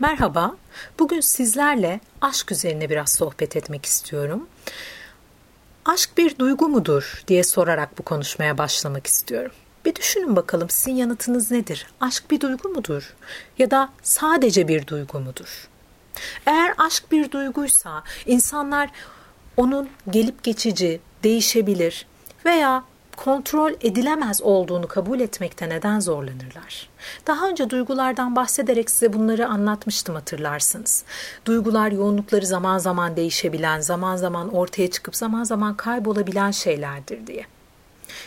Merhaba, bugün sizlerle aşk üzerine biraz sohbet etmek istiyorum. Aşk bir duygu mudur diye sorarak bu konuşmaya başlamak istiyorum. Bir düşünün bakalım sizin yanıtınız nedir? Aşk bir duygu mudur? Ya da sadece bir duygu mudur? Eğer aşk bir duyguysa insanlar onun gelip geçici, değişebilir veya kontrol edilemez olduğunu kabul etmekte neden zorlanırlar? Daha önce duygulardan bahsederek size bunları anlatmıştım hatırlarsınız. Duygular yoğunlukları zaman zaman değişebilen, zaman zaman ortaya çıkıp zaman zaman kaybolabilen şeylerdir diye.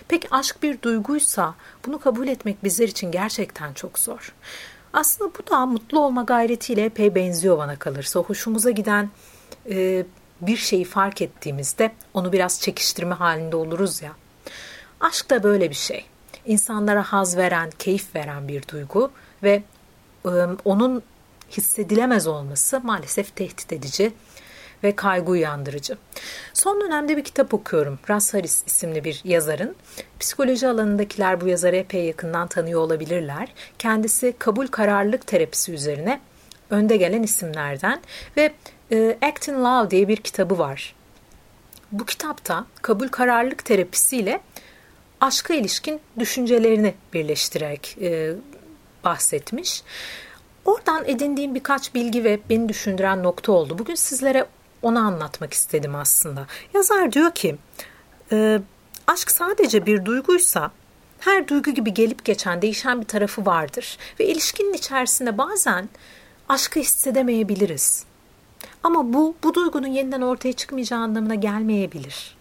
Peki aşk bir duyguysa bunu kabul etmek bizler için gerçekten çok zor. Aslında bu da mutlu olma gayretiyle epey benziyor bana kalırsa. Hoşumuza giden e, bir şeyi fark ettiğimizde onu biraz çekiştirme halinde oluruz ya. Aşk da böyle bir şey. İnsanlara haz veren, keyif veren bir duygu ve ıı, onun hissedilemez olması maalesef tehdit edici ve kaygı uyandırıcı. Son dönemde bir kitap okuyorum. Russ Harris isimli bir yazarın. Psikoloji alanındakiler bu yazarı epey yakından tanıyor olabilirler. Kendisi kabul kararlılık terapisi üzerine önde gelen isimlerden ve e, Act in Love diye bir kitabı var. Bu kitapta kabul kararlılık terapisiyle aşka ilişkin düşüncelerini birleştirerek e, bahsetmiş. Oradan edindiğim birkaç bilgi ve beni düşündüren nokta oldu. Bugün sizlere onu anlatmak istedim aslında. Yazar diyor ki, e, aşk sadece bir duyguysa her duygu gibi gelip geçen değişen bir tarafı vardır ve ilişkinin içerisinde bazen aşkı hissedemeyebiliriz. Ama bu bu duygunun yeniden ortaya çıkmayacağı anlamına gelmeyebilir.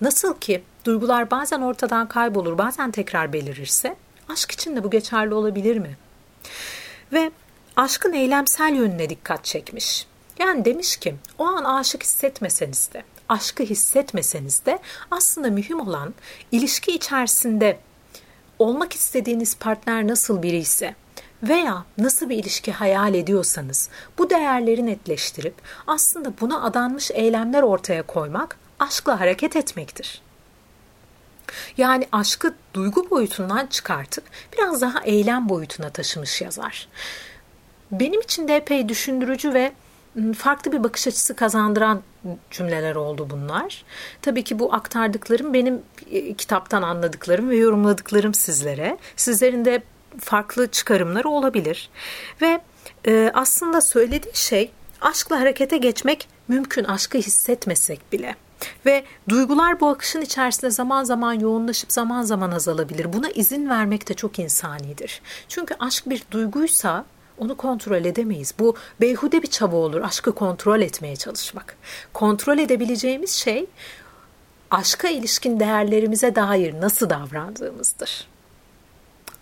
Nasıl ki duygular bazen ortadan kaybolur, bazen tekrar belirirse, aşk için de bu geçerli olabilir mi? Ve aşkın eylemsel yönüne dikkat çekmiş. Yani demiş ki o an aşık hissetmeseniz de, aşkı hissetmeseniz de aslında mühim olan ilişki içerisinde olmak istediğiniz partner nasıl biri ise veya nasıl bir ilişki hayal ediyorsanız bu değerleri netleştirip aslında buna adanmış eylemler ortaya koymak aşkla hareket etmektir. Yani aşkı duygu boyutundan çıkartıp biraz daha eylem boyutuna taşımış yazar. Benim için de epey düşündürücü ve ıı, farklı bir bakış açısı kazandıran cümleler oldu bunlar. Tabii ki bu aktardıklarım benim e, kitaptan anladıklarım ve yorumladıklarım sizlere. Sizlerin de farklı çıkarımları olabilir. Ve e, aslında söylediği şey aşkla harekete geçmek mümkün aşkı hissetmesek bile. Ve duygular bu akışın içerisinde zaman zaman yoğunlaşıp zaman zaman azalabilir. Buna izin vermek de çok insanidir. Çünkü aşk bir duyguysa onu kontrol edemeyiz. Bu beyhude bir çaba olur aşkı kontrol etmeye çalışmak. Kontrol edebileceğimiz şey aşka ilişkin değerlerimize dair nasıl davrandığımızdır.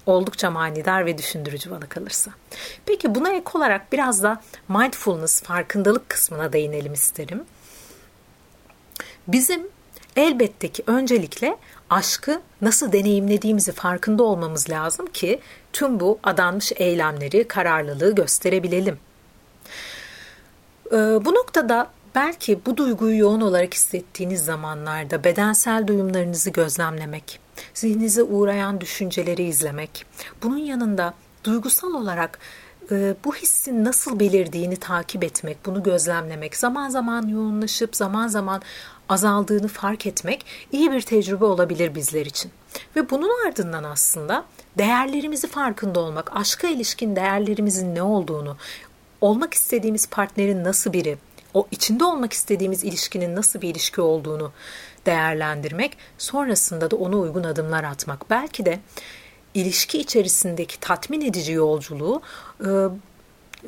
Oldukça manidar ve düşündürücü bana kalırsa. Peki buna ek olarak biraz da mindfulness, farkındalık kısmına değinelim isterim. Bizim elbette ki öncelikle aşkı nasıl deneyimlediğimizi farkında olmamız lazım ki tüm bu adanmış eylemleri, kararlılığı gösterebilelim. Ee, bu noktada belki bu duyguyu yoğun olarak hissettiğiniz zamanlarda bedensel duyumlarınızı gözlemlemek, zihninize uğrayan düşünceleri izlemek, bunun yanında duygusal olarak e, bu hissin nasıl belirdiğini takip etmek, bunu gözlemlemek, zaman zaman yoğunlaşıp zaman zaman azaldığını fark etmek iyi bir tecrübe olabilir bizler için. Ve bunun ardından aslında değerlerimizi farkında olmak, aşka ilişkin değerlerimizin ne olduğunu, olmak istediğimiz partnerin nasıl biri, o içinde olmak istediğimiz ilişkinin nasıl bir ilişki olduğunu değerlendirmek, sonrasında da ona uygun adımlar atmak. Belki de ilişki içerisindeki tatmin edici yolculuğu e,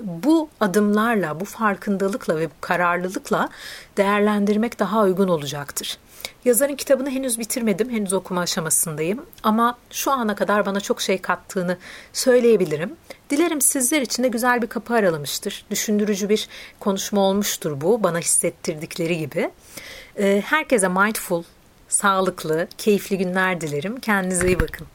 bu adımlarla, bu farkındalıkla ve bu kararlılıkla değerlendirmek daha uygun olacaktır. Yazarın kitabını henüz bitirmedim, henüz okuma aşamasındayım ama şu ana kadar bana çok şey kattığını söyleyebilirim. Dilerim sizler için de güzel bir kapı aralamıştır. Düşündürücü bir konuşma olmuştur bu, bana hissettirdikleri gibi. Ee, herkese mindful, sağlıklı, keyifli günler dilerim. Kendinize iyi bakın.